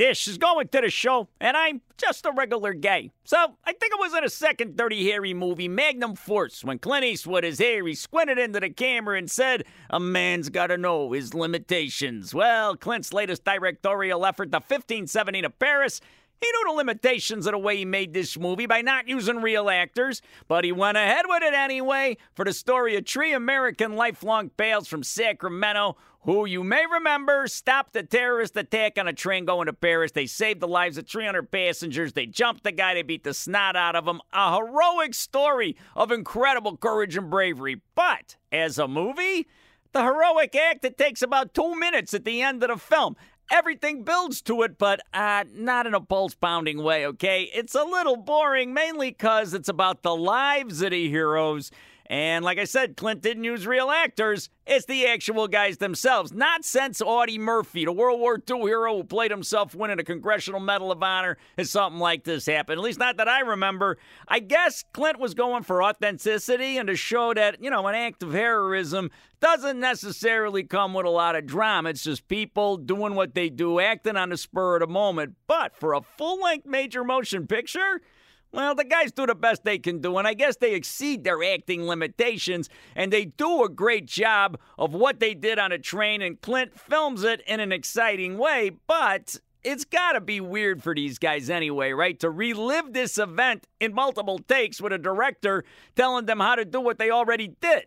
Dish is going to the show, and I'm just a regular gay. So I think it was in a second Dirty Harry movie, Magnum Force, when Clint Eastwood, his hair, he squinted into the camera and said, A man's gotta know his limitations. Well, Clint's latest directorial effort, The 1517 of Paris, he knew the limitations of the way he made this movie by not using real actors, but he went ahead with it anyway for the story of three American lifelong pals from Sacramento who you may remember stopped a terrorist attack on a train going to Paris. They saved the lives of 300 passengers. They jumped the guy, they beat the snot out of him. A heroic story of incredible courage and bravery. But as a movie, the heroic act, it takes about two minutes at the end of the film. Everything builds to it, but uh, not in a pulse pounding way, okay? It's a little boring, mainly because it's about the lives of the heroes. And like I said, Clint didn't use real actors. It's the actual guys themselves. Not since Audie Murphy, the World War II hero who played himself winning a Congressional Medal of Honor, has something like this happened. At least not that I remember. I guess Clint was going for authenticity and to show that, you know, an act of heroism doesn't necessarily come with a lot of drama. It's just people doing what they do, acting on the spur of the moment. But for a full length major motion picture, well, the guys do the best they can do, and I guess they exceed their acting limitations, and they do a great job of what they did on a train, and Clint films it in an exciting way, but it's got to be weird for these guys anyway, right? To relive this event in multiple takes with a director telling them how to do what they already did.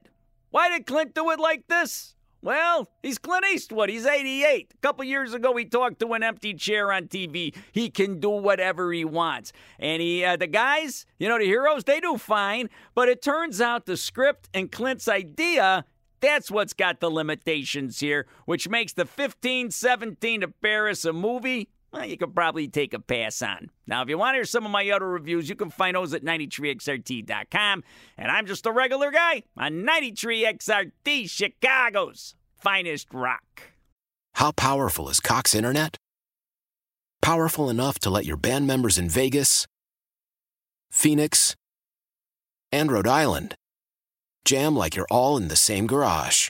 Why did Clint do it like this? Well, he's Clint Eastwood. He's 88. A couple years ago, he talked to an empty chair on TV. He can do whatever he wants. And he, uh, the guys, you know, the heroes, they do fine. But it turns out the script and Clint's idea, that's what's got the limitations here, which makes the 1517 to Paris a movie well, you could probably take a pass on. Now, if you want to hear some of my other reviews, you can find those at 93xrt.com. And I'm just a regular guy on 93xrt, Chicago's finest rock. How powerful is Cox Internet? Powerful enough to let your band members in Vegas, Phoenix, and Rhode Island jam like you're all in the same garage.